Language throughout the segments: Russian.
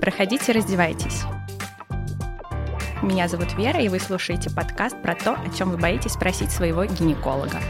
Проходите, раздевайтесь. Меня зовут Вера, и вы слушаете подкаст про то, о чем вы боитесь спросить своего гинеколога.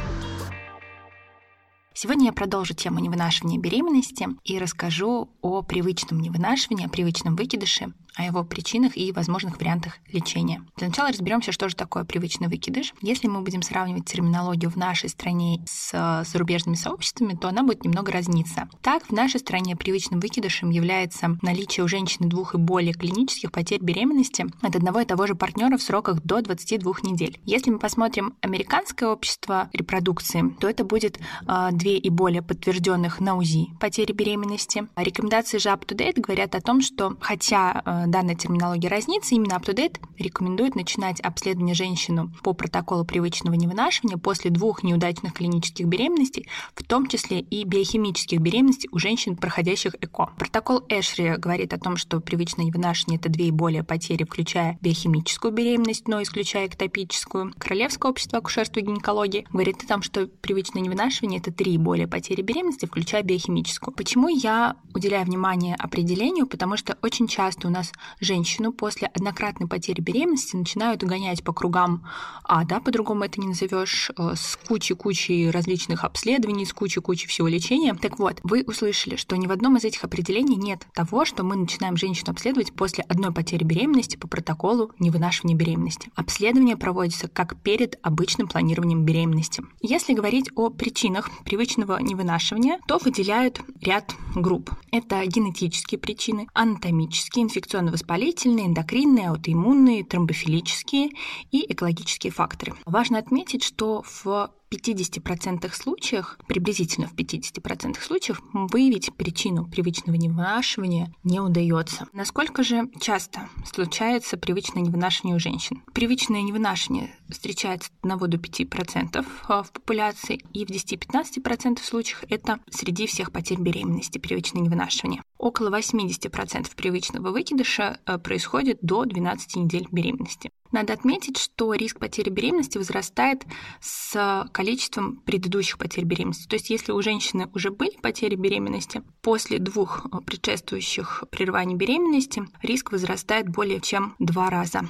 Сегодня я продолжу тему невынашивания беременности и расскажу о привычном невынашивании, о привычном выкидыше, о его причинах и возможных вариантах лечения. Для начала разберемся, что же такое привычный выкидыш. Если мы будем сравнивать терминологию в нашей стране с зарубежными сообществами, то она будет немного разниться. Так, в нашей стране привычным выкидышем является наличие у женщины двух и более клинических потерь беременности от одного и того же партнера в сроках до 22 недель. Если мы посмотрим американское общество репродукции, то это будет э, две и более подтвержденных на УЗИ потери беременности. Рекомендации же UpToDate говорят о том, что хотя э, данная терминология разнится, именно UpToDate рекомендует начинать обследование женщину по протоколу привычного невынашивания после двух неудачных клинических беременностей, в том числе и биохимических беременностей у женщин, проходящих ЭКО. Протокол Эшри говорит о том, что привычное невынашивание – это две и более потери, включая биохимическую беременность, но исключая эктопическую. Королевское общество акушерства и гинекологии говорит о том, что привычное невынашивание – это три и более потери беременности, включая биохимическую. Почему я уделяю внимание определению? Потому что очень часто у нас женщину после однократной потери беременности начинают гонять по кругам а, да, по-другому это не назовешь, э, с кучей-кучей различных обследований, с кучей-кучей всего лечения. Так вот, вы услышали, что ни в одном из этих определений нет того, что мы начинаем женщину обследовать после одной потери беременности по протоколу невынашивания беременности. Обследование проводится как перед обычным планированием беременности. Если говорить о причинах привычного невынашивания, то выделяют ряд групп. Это генетические причины, анатомические, инфекционные воспалительные, эндокринные, аутоиммунные, тромбофилические и экологические факторы. Важно отметить, что в 50% случаях, приблизительно в 50% случаев, выявить причину привычного невынашивания не удается. Насколько же часто случается привычное невынашивание у женщин? Привычное невынашивание встречается от 1 до 5% а, в популяции, и в 10-15% случаев это среди всех потерь беременности привычное невынашивание. Около 80% привычного выкидыша э, происходит до 12 недель беременности. Надо отметить, что риск потери беременности возрастает с количеством предыдущих потерь беременности. То есть если у женщины уже были потери беременности, после двух э, предшествующих прерываний беременности риск возрастает более чем два раза.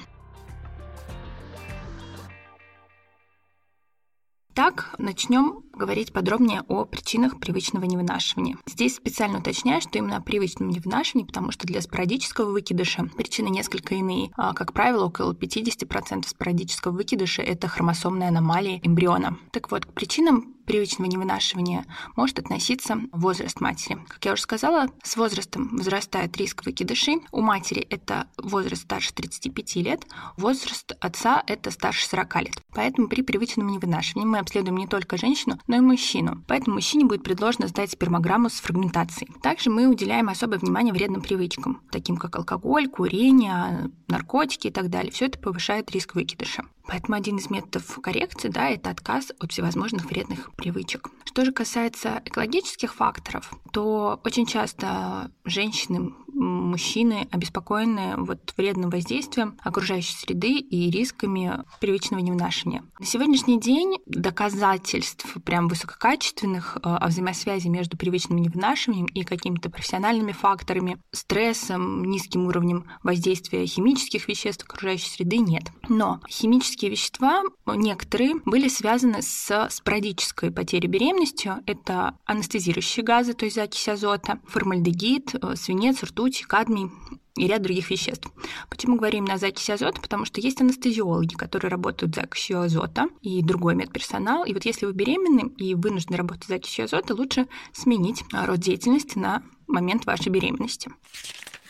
Итак, начнем говорить подробнее о причинах привычного невынашивания. Здесь специально уточняю, что именно о привычном невынашивании, потому что для спорадического выкидыша причины несколько иные. А, как правило, около 50% спорадического выкидыша – это хромосомная аномалия эмбриона. Так вот, к причинам привычного невынашивания может относиться возраст матери. Как я уже сказала, с возрастом возрастает риск выкидышей. У матери это возраст старше 35 лет, возраст отца это старше 40 лет. Поэтому при привычном невынашивании мы обследуем не только женщину, но и мужчину. Поэтому мужчине будет предложено сдать спермограмму с фрагментацией. Также мы уделяем особое внимание вредным привычкам, таким как алкоголь, курение, наркотики и так далее. Все это повышает риск выкидыша. Поэтому один из методов коррекции да, это отказ от всевозможных вредных привычек. Что же касается экологических факторов, то очень часто женщины мужчины обеспокоены вот вредным воздействием окружающей среды и рисками привычного невынашивания. На сегодняшний день доказательств прям высококачественных э, о взаимосвязи между привычным невынашиванием и какими-то профессиональными факторами, стрессом, низким уровнем воздействия химических веществ окружающей среды нет. Но химические вещества, некоторые, были связаны с спорадической потерей беременностью. Это анестезирующие газы, то есть закись азота, формальдегид, э, свинец, ртуть, ртуть, кадмий и ряд других веществ. Почему говорим на закиси азота? Потому что есть анестезиологи, которые работают закисью азота, и другой медперсонал. И вот если вы беременны и вынуждены работать закисью азота, лучше сменить род деятельности на момент вашей беременности.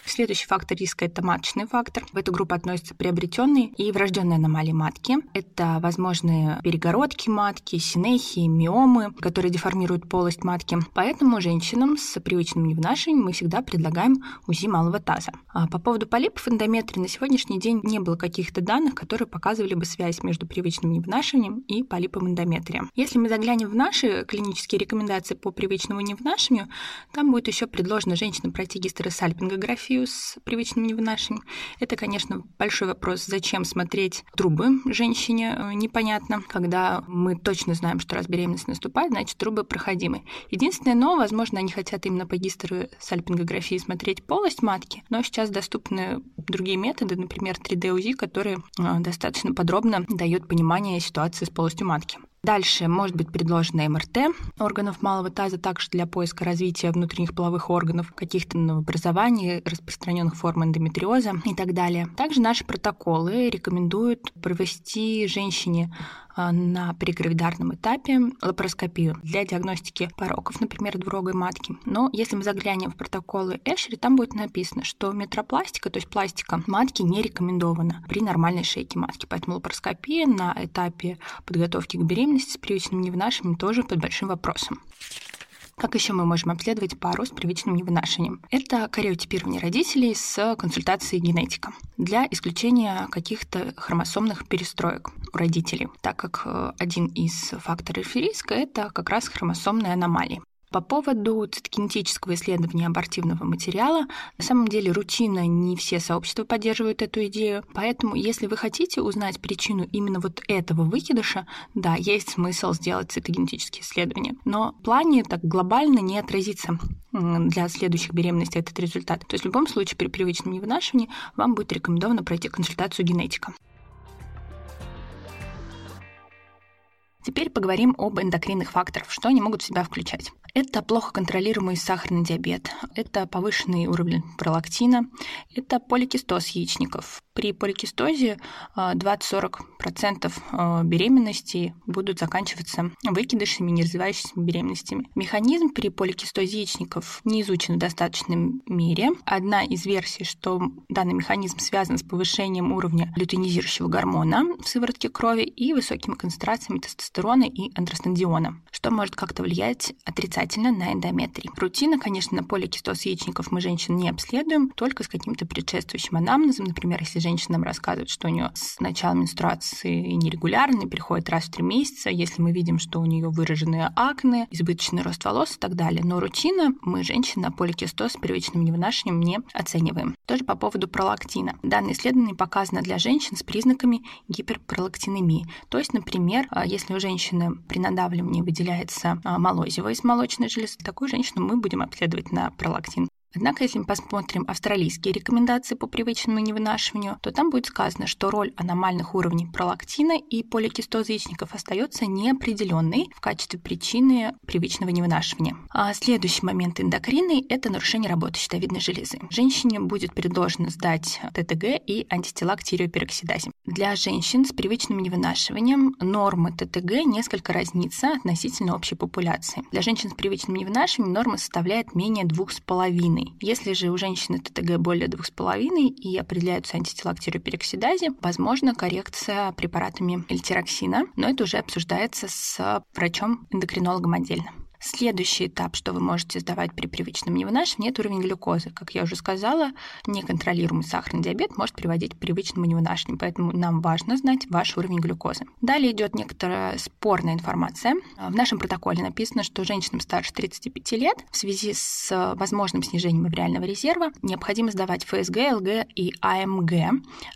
Следующий фактор риска – это маточный фактор. В эту группу относятся приобретенные и врожденные аномалии матки. Это возможные перегородки матки, синехи, миомы, которые деформируют полость матки. Поэтому женщинам с привычным невнашиванием мы всегда предлагаем УЗИ малого таза. А по поводу полипов эндометрии на сегодняшний день не было каких-то данных, которые показывали бы связь между привычным невнашиванием и полипом эндометрия. Если мы заглянем в наши клинические рекомендации по привычному невнашиванию, там будет еще предложено женщинам пройти гистеросальпингографию с привычным невынашиванием. Это, конечно, большой вопрос, зачем смотреть трубы женщине, э, непонятно. Когда мы точно знаем, что раз беременность наступает, значит, трубы проходимы. Единственное, но, возможно, они хотят именно по гистеросальпингографии смотреть полость матки, но сейчас доступны другие методы, например, 3D-УЗИ, которые э, достаточно подробно дают понимание ситуации с полостью матки. Дальше может быть предложено МРТ органов малого таза, также для поиска развития внутренних половых органов, каких-то новообразований, распространенных форм эндометриоза и так далее. Также наши протоколы рекомендуют провести женщине на перигравидарном этапе лапароскопию для диагностики пороков, например, двурогой матки. Но если мы заглянем в протоколы Эшери, там будет написано, что метропластика, то есть пластика матки, не рекомендована при нормальной шейке матки. Поэтому лапароскопия на этапе подготовки к беременности с привычным невынашиванием тоже под большим вопросом. Как еще мы можем обследовать пару с привычным невынашиванием? Это кариотипирование родителей с консультацией генетика для исключения каких-то хромосомных перестроек у родителей, так как э, один из факторов риска — это как раз хромосомные аномалии. По поводу цитогенетического исследования абортивного материала, на самом деле рутина не все сообщества поддерживают эту идею, поэтому если вы хотите узнать причину именно вот этого выкидыша, да, есть смысл сделать цитогенетические исследования, но в плане так глобально не отразится для следующих беременностей этот результат. То есть в любом случае при привычном невынашивании вам будет рекомендовано пройти консультацию генетика. Теперь поговорим об эндокринных факторах, что они могут в себя включать. Это плохо контролируемый сахарный диабет, это повышенный уровень пролактина, это поликистоз яичников. При поликистозе 20-40% а, а, беременностей будут заканчиваться выкидышами, не развивающимися беременностями. Механизм при поликистозе яичников не изучен в достаточной мере. Одна из версий, что данный механизм связан с повышением уровня лютeinизирующего гормона в сыворотке крови и высокими концентрациями тестостерона и андростендиона, что может как-то влиять отрицательно на эндометрии. Рутина, конечно, на поликистоз яичников мы женщин не обследуем, только с каким-то предшествующим анамнезом. Например, если женщина нам рассказывает, что у нее с начала менструации нерегулярный, приходит раз в три месяца, если мы видим, что у нее выраженные акне, избыточный рост волос и так далее. Но рутина мы женщин на поликистоз с привычным невынашиванием не оцениваем. Тоже по поводу пролактина. Данное исследование показано для женщин с признаками гиперпролактинемии. То есть, например, а, если у женщины при надавливании выделяется а, молозиво из молочной железы, такую женщину мы будем обследовать на пролактин. Однако, если мы посмотрим австралийские рекомендации по привычному невынашиванию, то там будет сказано, что роль аномальных уровней пролактина и поликистоза яичников остается неопределенной в качестве причины привычного невынашивания. А следующий момент эндокринный – это нарушение работы щитовидной железы. Женщине будет предложено сдать ТТГ и антитела к тиреопероксидазе. Для женщин с привычным невынашиванием нормы ТТГ несколько разнится относительно общей популяции. Для женщин с привычным невынашиванием норма составляет менее 2,5 2,5. Если же у женщины ТТГ более 2,5 и определяются антитела к тиреопероксидазе, возможно коррекция препаратами эльтироксина, но это уже обсуждается с врачом-эндокринологом отдельно. Следующий этап, что вы можете сдавать при привычном невынашивании, это уровень глюкозы. Как я уже сказала, неконтролируемый сахарный диабет может приводить к привычному невынашиванию, поэтому нам важно знать ваш уровень глюкозы. Далее идет некоторая спорная информация. В нашем протоколе написано, что женщинам старше 35 лет в связи с возможным снижением авриального резерва необходимо сдавать ФСГ, ЛГ и АМГ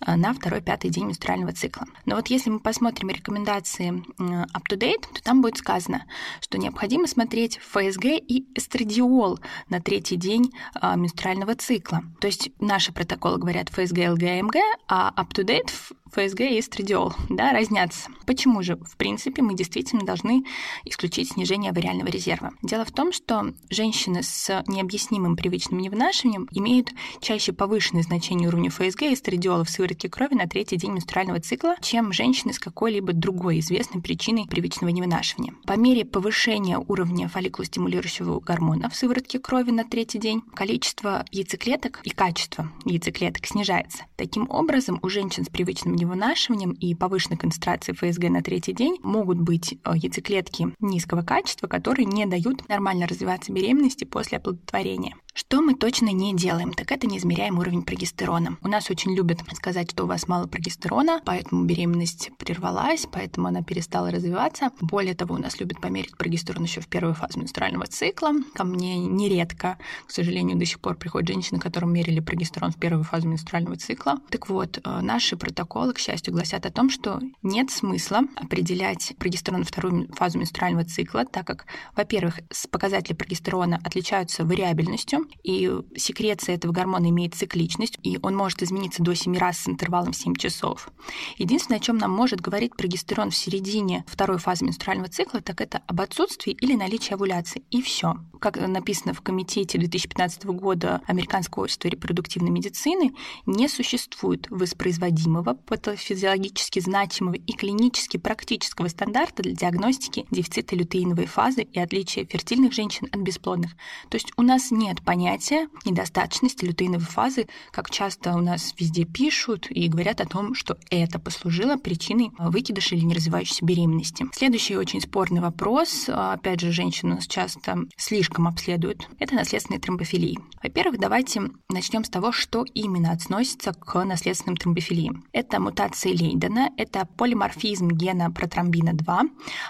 на второй-пятый день менструального цикла. Но вот если мы посмотрим рекомендации up-to-date, то там будет сказано, что необходимо смотреть смотреть ФСГ и эстрадиол на третий день а, менструального цикла. То есть наши протоколы говорят ФСГ, ЛГ, МГ, а up-to-date ФСГ и эстрадиол, да, разнятся. Почему же? В принципе, мы действительно должны исключить снижение авариального резерва. Дело в том, что женщины с необъяснимым привычным невынашиванием имеют чаще повышенное значение уровня ФСГ и эстрадиола в сыворотке крови на третий день менструального цикла, чем женщины с какой-либо другой известной причиной привычного невынашивания. По мере повышения уровня фолликулостимулирующего гормона в сыворотке крови на третий день, количество яйцеклеток и качество яйцеклеток снижается. Таким образом, у женщин с привычным невынашиванием и повышенной концентрацией ФСГ на третий день могут быть э, яйцеклетки низкого качества, которые не дают нормально развиваться беременности после оплодотворения. Что мы точно не делаем, так это не измеряем уровень прогестерона. У нас очень любят сказать, что у вас мало прогестерона, поэтому беременность прервалась, поэтому она перестала развиваться. Более того, у нас любят померить прогестерон еще в первую фазу менструального цикла. Ко мне нередко, к сожалению, до сих пор приходят женщины, которым мерили прогестерон в первую фазу менструального цикла. Так вот, э, наши протоколы, к счастью, гласят о том, что нет смысла определять прогестерон вторую фазу менструального цикла, так как, во-первых, показатели прогестерона отличаются вариабельностью, и секреция этого гормона имеет цикличность, и он может измениться до 7 раз с интервалом 7 часов. Единственное, о чем нам может говорить прогестерон в середине второй фазы менструального цикла, так это об отсутствии или наличии овуляции. И все. Как написано в комитете 2015 года Американского общества репродуктивной медицины, не существует воспроизводимого, патофизиологически значимого и клинически практического стандарта для диагностики дефицита лютеиновой фазы и отличия фертильных женщин от бесплодных. То есть у нас нет понятия недостаточности лютеиновой фазы, как часто у нас везде пишут и говорят о том, что это послужило причиной выкидыша или неразвивающейся беременности. Следующий очень спорный вопрос, опять же, женщины у нас часто слишком обследуют, это наследственные тромбофилии. Во-первых, давайте начнем с того, что именно относится к наследственным тромбофилиям. Это мутация Лейдена, это полиморфизм гена протромбина 2,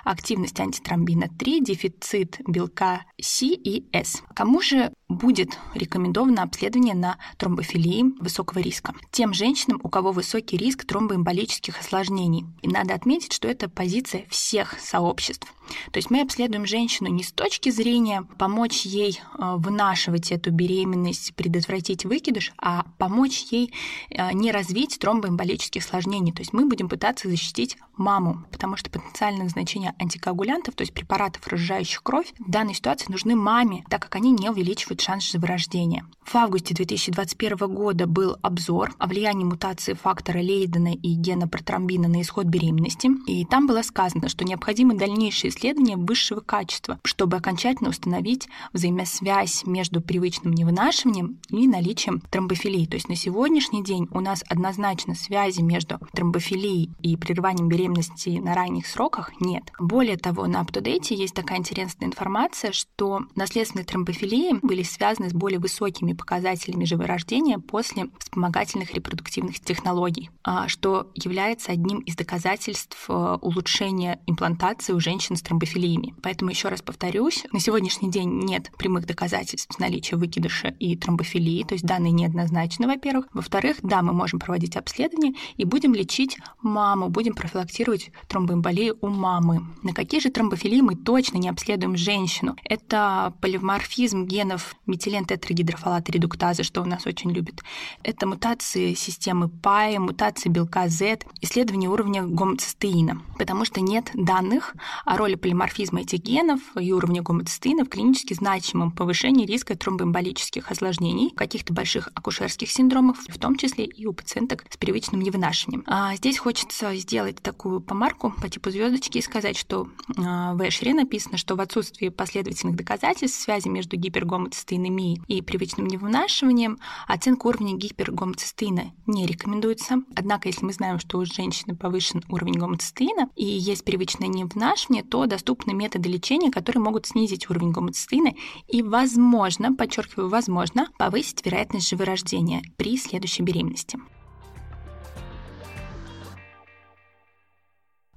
активность антитромбина 3, дефицит белка С и С. Кому же будет рекомендовано обследование на тромбофилии высокого риска. Тем женщинам, у кого высокий риск тромбоэмболических осложнений. И надо отметить, что это позиция всех сообществ. То есть мы обследуем женщину не с точки зрения помочь ей э, вынашивать эту беременность, предотвратить выкидыш, а помочь ей э, не развить тромбоэмболических осложнений. То есть мы будем пытаться защитить маму, потому что потенциальное значение антикоагулянтов, то есть препаратов, разжижающих кровь, в данной ситуации нужны маме, так как они не увеличивают шанс живорождения. В августе 2021 года был обзор о влиянии мутации фактора Лейдена и гена протромбина на исход беременности, и там было сказано, что необходимы дальнейшие исследования высшего качества, чтобы окончательно установить взаимосвязь между привычным невынашиванием и наличием тромбофилии. То есть на сегодняшний день у нас однозначно связи между тромбофилией и прерыванием беременности на ранних сроках нет. Более того, на UpToDate есть такая интересная информация, что наследственные тромбофилии были связаны с более высокими показателями живорождения после вспомогательных репродуктивных технологий, а, что является одним из доказательств э, улучшения имплантации у женщин с тромбофилиями. Поэтому еще раз повторюсь, на сегодняшний день нет прямых доказательств наличия выкидыша и тромбофилии, то есть данные неоднозначны, во-первых. Во-вторых, да, мы можем проводить обследование и будем лечить маму, будем профилактировать тромбоэмболию у мамы. На какие же тромбофилии мы точно не обследуем женщину? Это полиморфизм генов метилен тетрагидрофалата редуктазы, что у нас очень любят. Это мутации системы ПАИ, мутации белка Z, исследование уровня гомоцистеина, потому что нет данных о роли полиморфизма этих генов и уровня гомоцистеина в клинически значимом повышении риска тромбоэмболических осложнений, каких-то больших акушерских синдромов, в том числе и у пациенток с привычным невынашиванием. А здесь хочется сделать такую помарку по типу звездочки и сказать, что а, в Эшере написано, что в отсутствии последовательных доказательств связи между гипергомоцистеином гомоцистеинемии и привычным невынашиванием, оценка уровня гипергомоцистеина не рекомендуется. Однако, если мы знаем, что у женщины повышен уровень гомоцистеина и есть привычное невынашивание, то доступны методы лечения, которые могут снизить уровень гомоцистеина и, возможно, подчеркиваю, возможно, повысить вероятность живорождения при следующей беременности.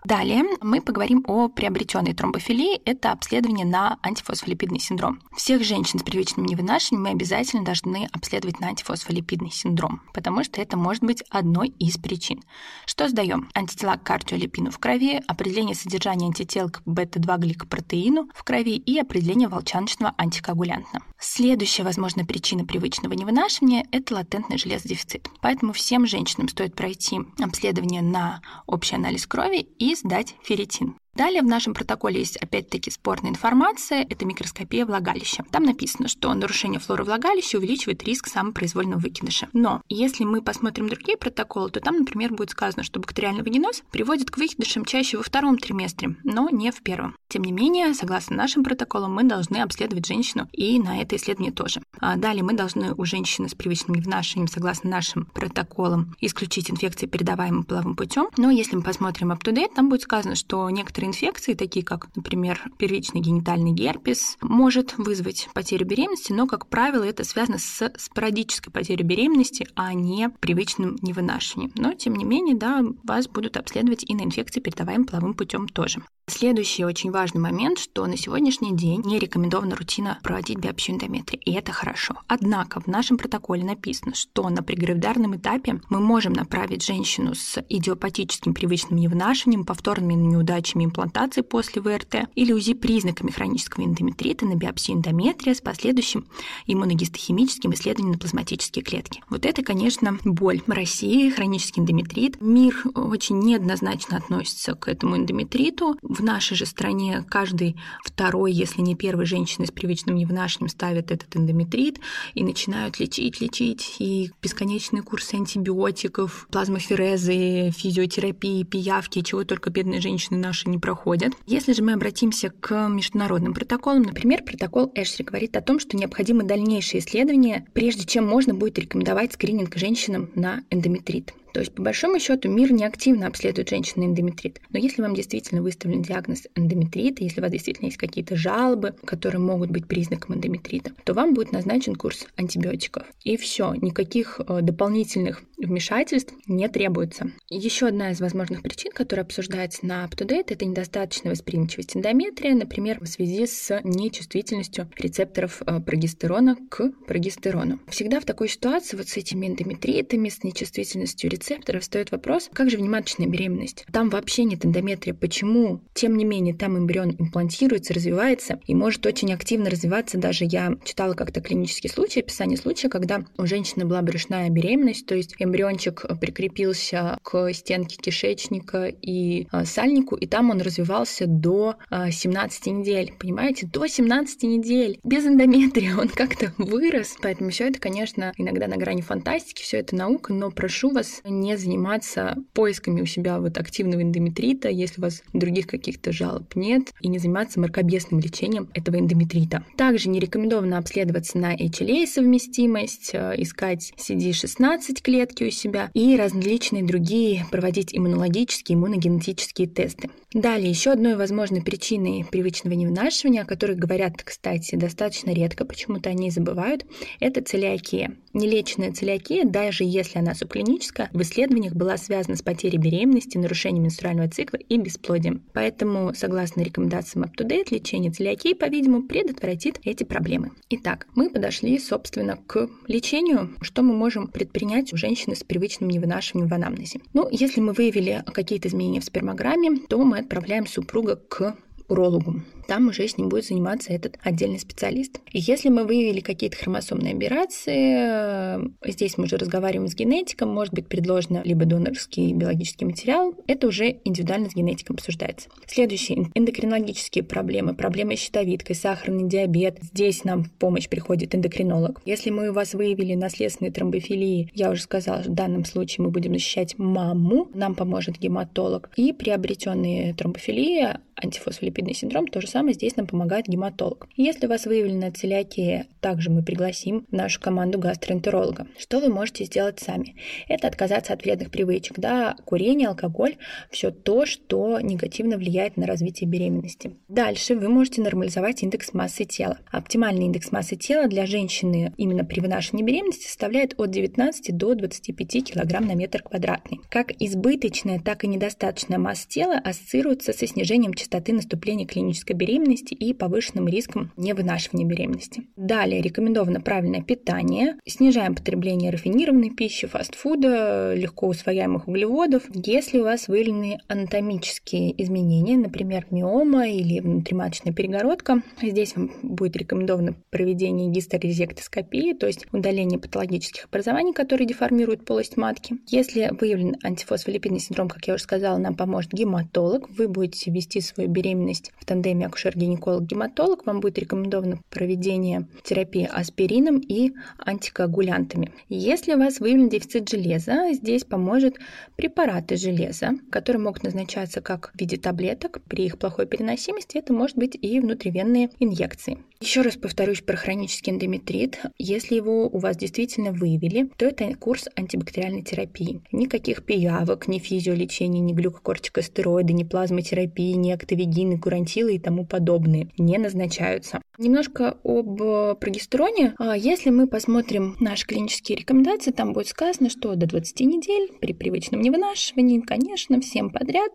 Далее мы поговорим о приобретенной тромбофилии. Это обследование на антифосфолипидный синдром. Всех женщин с привычным невынашиванием мы обязательно должны обследовать на антифосфолипидный синдром, потому что это может быть одной из причин. Что сдаем? Антитела к кардиолипину в крови, определение содержания антител к бета-2 гликопротеину в крови и определение волчаночного антикоагулянта. Следующая возможная причина привычного невынашивания – это латентный железодефицит. Поэтому всем женщинам стоит пройти обследование на общий анализ крови и сдать ферритин. Далее в нашем протоколе есть опять-таки спорная информация, это микроскопия влагалища. Там написано, что нарушение флоры влагалища увеличивает риск самопроизвольного выкидыша. Но если мы посмотрим другие протоколы, то там, например, будет сказано, что бактериальный вагиноз приводит к выкидышам чаще во втором триместре, но не в первом. Тем не менее, согласно нашим протоколам, мы должны обследовать женщину и на это исследование тоже. А далее мы должны у женщины с привычным невнашиванием, согласно нашим протоколам, исключить инфекции, передаваемые половым путем. Но если мы посмотрим up-to-date, там будет сказано, что некоторые инфекции, такие как, например, первичный генитальный герпес, может вызвать потерю беременности, но, как правило, это связано с спорадической потерей беременности, а не привычным невынашиванием. Но, тем не менее, да, вас будут обследовать и на инфекции, передаваемые половым путем тоже. Следующий очень важный момент, что на сегодняшний день не рекомендована рутина проводить биопсию эндометрия, и это хорошо. Однако в нашем протоколе написано, что на прегравидарном этапе мы можем направить женщину с идиопатическим привычным невынашиванием, повторными неудачами имплантации после ВРТ или УЗИ признаками хронического эндометрита на биопсию эндометрия с последующим иммуногистохимическим исследованием на плазматические клетки. Вот это, конечно, боль России, хронический эндометрит. Мир очень неоднозначно относится к этому эндометриту. В нашей же стране каждый второй, если не первый женщина с привычным невнашним ставит этот эндометрит и начинают лечить, лечить, и бесконечные курсы антибиотиков, плазмоферезы, физиотерапии, пиявки, чего только бедные женщины наши не проходят. Если же мы обратимся к международным протоколам, например, протокол Эшри говорит о том, что необходимы дальнейшие исследования, прежде чем можно будет рекомендовать скрининг женщинам на эндометрит. То есть, по большому счету, мир не активно обследует женщин на эндометрит. Но если вам действительно выставлен диагноз эндометрита, если у вас действительно есть какие-то жалобы, которые могут быть признаком эндометрита, то вам будет назначен курс антибиотиков. И все, никаких э, дополнительных вмешательств не требуется. Еще одна из возможных причин, которая обсуждается на UpToDate, это недостаточная восприимчивость эндометрия, например, в связи с нечувствительностью рецепторов э, прогестерона к прогестерону. Всегда в такой ситуации вот с этими эндометритами, с нечувствительностью рецепторов, рецепторов, встает вопрос, как же внематочная беременность? Там вообще нет эндометрия. Почему? Тем не менее, там эмбрион имплантируется, развивается и может очень активно развиваться. Даже я читала как-то клинический случай, описание случая, когда у женщины была брюшная беременность, то есть эмбриончик прикрепился к стенке кишечника и а, сальнику, и там он развивался до 17 а, недель. Понимаете? До 17 недель. Без эндометрия он как-то вырос. Поэтому все это, конечно, иногда на грани фантастики, все это наука, но прошу вас не заниматься поисками у себя вот активного эндометрита, если у вас других каких-то жалоб нет, и не заниматься маркобесным лечением этого эндометрита. Также не рекомендовано обследоваться на HLA совместимость, э, искать CD16 клетки у себя и различные другие проводить иммунологические, иммуногенетические тесты. Далее, еще одной возможной причиной привычного невынашивания, о которой говорят, кстати, достаточно редко, почему-то они забывают, это целиакия. Нелеченная целиакия, даже если она субклиническая, исследованиях была связана с потерей беременности, нарушением менструального цикла и бесплодием. Поэтому, согласно рекомендациям UpToDate, лечение целиакии, по-видимому, предотвратит эти проблемы. Итак, мы подошли, собственно, к лечению, что мы можем предпринять у женщины с привычным невынашиванием в анамнезе. Ну, если мы выявили какие-то изменения в спермограмме, то мы отправляем супруга к урологу. Там уже с ним будет заниматься этот отдельный специалист. И если мы выявили какие-то хромосомные операции, э, здесь мы уже разговариваем с генетиком, может быть предложено либо донорский биологический материал, это уже индивидуально с генетиком обсуждается. Следующие эндокринологические проблемы, проблемы с щитовидкой, сахарный диабет. Здесь нам в помощь приходит эндокринолог. Если мы у вас выявили наследственные тромбофилии, я уже сказала, что в данном случае мы будем защищать маму, нам поможет гематолог. И приобретенные тромбофилии, антифосфолипидный синдром, то же самое здесь нам помогает гематолог. Если у вас выявлена целиакия, также мы пригласим нашу команду гастроэнтеролога. Что вы можете сделать сами? Это отказаться от вредных привычек, да, курение, алкоголь, все то, что негативно влияет на развитие беременности. Дальше вы можете нормализовать индекс массы тела. Оптимальный индекс массы тела для женщины именно при вынашивании беременности составляет от 19 до 25 кг на метр квадратный. Как избыточная, так и недостаточная масса тела ассоциируется со снижением частоты наступления клинической беременности и повышенным риском невынашивания беременности. Далее рекомендовано правильное питание. Снижаем потребление рафинированной пищи, фастфуда, легко усвояемых углеводов. Если у вас выявлены анатомические изменения, например, миома или внутриматочная перегородка, здесь вам будет рекомендовано проведение гисторезектоскопии, то есть удаление патологических образований, которые деформируют полость матки. Если выявлен антифосфолипидный синдром, как я уже сказала, нам поможет гематолог. Вы будете вести свою беременность в тандеме акушер-гинеколог-гематолог, вам будет рекомендовано проведение терапии аспирином и антикоагулянтами. Если у вас выявлен дефицит железа, здесь поможет препараты железа, которые могут назначаться как в виде таблеток. При их плохой переносимости это может быть и внутривенные инъекции. Еще раз повторюсь про хронический эндометрит. Если его у вас действительно выявили, то это курс антибактериальной терапии. Никаких пиявок, ни физиолечения, ни глюкокортикостероиды, ни плазмотерапии, ни актовигины, курантилы и тому подобные не назначаются. Немножко об э, прогестероне. А если мы посмотрим наши клинические рекомендации, там будет сказано, что до 20 недель при привычном невынашивании, конечно, всем подряд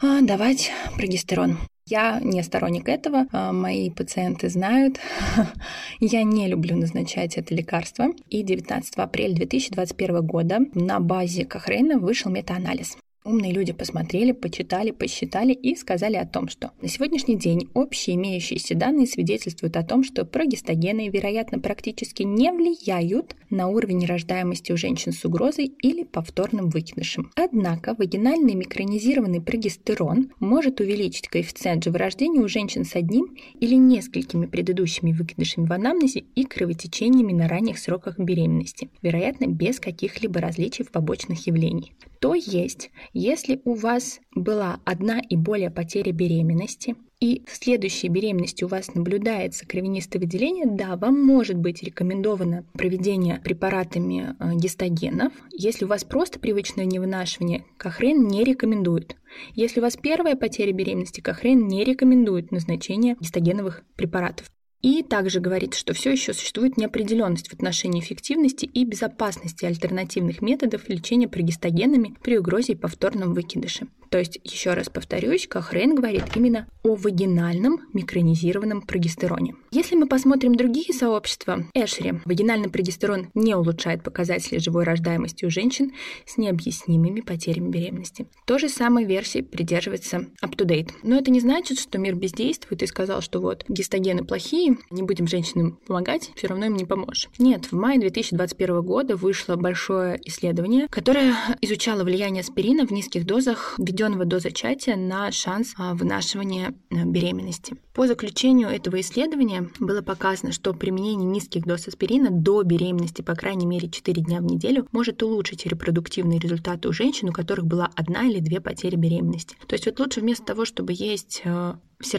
а, давать прогестерон. Я не сторонник этого, а, мои пациенты знают. Я не люблю назначать это лекарство. И 19 апреля 2021 года на базе Кохрейна вышел метаанализ. Умные люди посмотрели, почитали, посчитали и сказали о том, что на сегодняшний день общие имеющиеся данные свидетельствуют о том, что прогестогены, вероятно, практически не влияют на уровень рождаемости у женщин с угрозой или повторным выкидышем. Однако вагинальный микронизированный прогестерон может увеличить коэффициент живорождения у женщин с одним или несколькими предыдущими выкидышами в анамнезе и кровотечениями на ранних сроках беременности, вероятно, без каких-либо различий в побочных явлений. То есть, если у вас была одна и более потери беременности, и в следующей беременности у вас наблюдается кровянистое выделение, да, вам может быть рекомендовано проведение препаратами э, гистогенов. Если у вас просто привычное невынашивание, Кохрен не рекомендует. Если у вас первая потеря беременности, Кохрен не рекомендует назначение гистогеновых препаратов. И также говорит, что все еще существует неопределенность в отношении эффективности и безопасности альтернативных методов лечения прогестогенами при угрозе повторном выкидыше. То есть, еще раз повторюсь, Кохрейн говорит именно о вагинальном микронизированном прогестероне. Если мы посмотрим другие сообщества, Эшери, вагинальный прогестерон не улучшает показатели живой рождаемости у женщин с необъяснимыми потерями беременности. То же самой версии придерживается UpToDate. Но это не значит, что мир бездействует и сказал, что вот гистогены плохие, не будем женщинам помогать, все равно им не поможешь. Нет, в мае 2021 года вышло большое исследование, которое изучало влияние аспирина в низких дозах введенного до зачатия на шанс а, вынашивания э, беременности. По заключению этого исследования было показано, что применение низких доз аспирина до беременности, по крайней мере 4 дня в неделю, может улучшить репродуктивные результаты у женщин, у которых была одна или две потери беременности. То есть вот лучше вместо того, чтобы есть э, все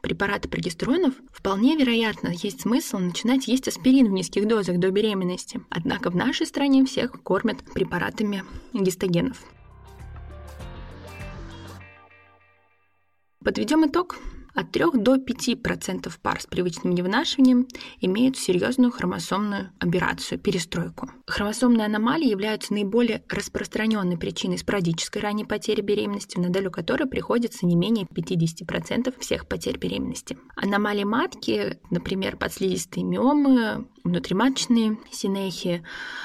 препараты прогестеронов, вполне вероятно, есть смысл начинать есть аспирин в низких дозах до беременности. Однако в нашей стране всех кормят препаратами гистогенов. Подведем итог. От 3 до 5% пар с привычным невынашиванием имеют серьезную хромосомную аберрацию, перестройку. Хромосомные аномалии являются наиболее распространенной причиной спорадической ранней потери беременности, на долю которой приходится не менее 50% всех потерь беременности. Аномалии матки, например, подслизистые миомы, внутриматочные синехи,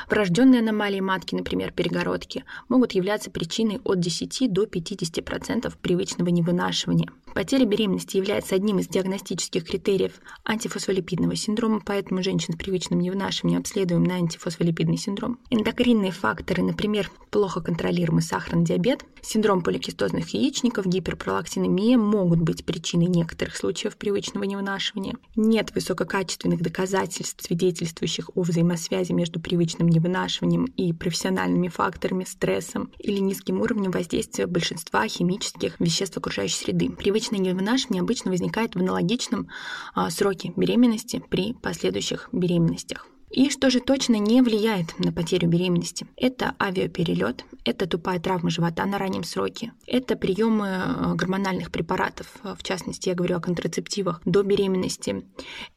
врожденные аномалии матки, например, перегородки, могут являться причиной от 10 до 50% привычного невынашивания. Потеря беременности является одним из диагностических критериев антифосфолипидного синдрома, поэтому женщин с привычным невынашиванием обследуем на антифосфолипидный синдром. Эндокринные факторы, например, плохо контролируемый сахарный диабет, синдром поликистозных яичников, гиперпролактинемия могут быть причиной некоторых случаев привычного невынашивания. Нет высококачественных доказательств, свидетельствующих о взаимосвязи между привычным невынашиванием и профессиональными факторами, стрессом или низким уровнем воздействия большинства химических веществ окружающей среды. Привычное невынашивание обычно возникает в аналогичном а, сроке беременности при последующих беременностях. И что же точно не влияет на потерю беременности? Это авиаперелет, это тупая травма живота на раннем сроке, это приемы э, гормональных препаратов, э, в частности, я говорю о контрацептивах до беременности,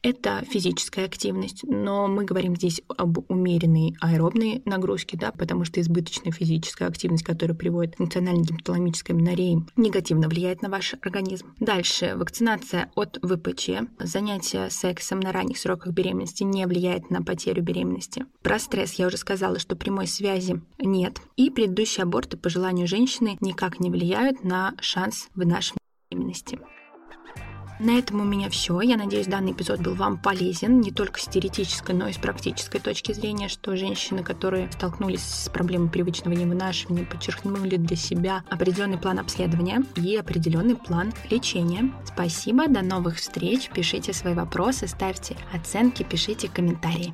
это физическая активность, но мы говорим здесь об умеренной аэробной нагрузке, да, потому что избыточная физическая активность, которая приводит к функциональной гематологической минореи, негативно влияет на ваш организм. Дальше, вакцинация от ВПЧ, занятие сексом на ранних сроках беременности не влияет на потерю потерю беременности. Про стресс я уже сказала, что прямой связи нет. И предыдущие аборты по желанию женщины никак не влияют на шанс вынашивания беременности. На этом у меня все. Я надеюсь, данный эпизод был вам полезен не только с теоретической, но и с практической точки зрения, что женщины, которые столкнулись с проблемой привычного невынашивания, подчеркнули для себя определенный план обследования и определенный план лечения. Спасибо, до новых встреч. Пишите свои вопросы, ставьте оценки, пишите комментарии.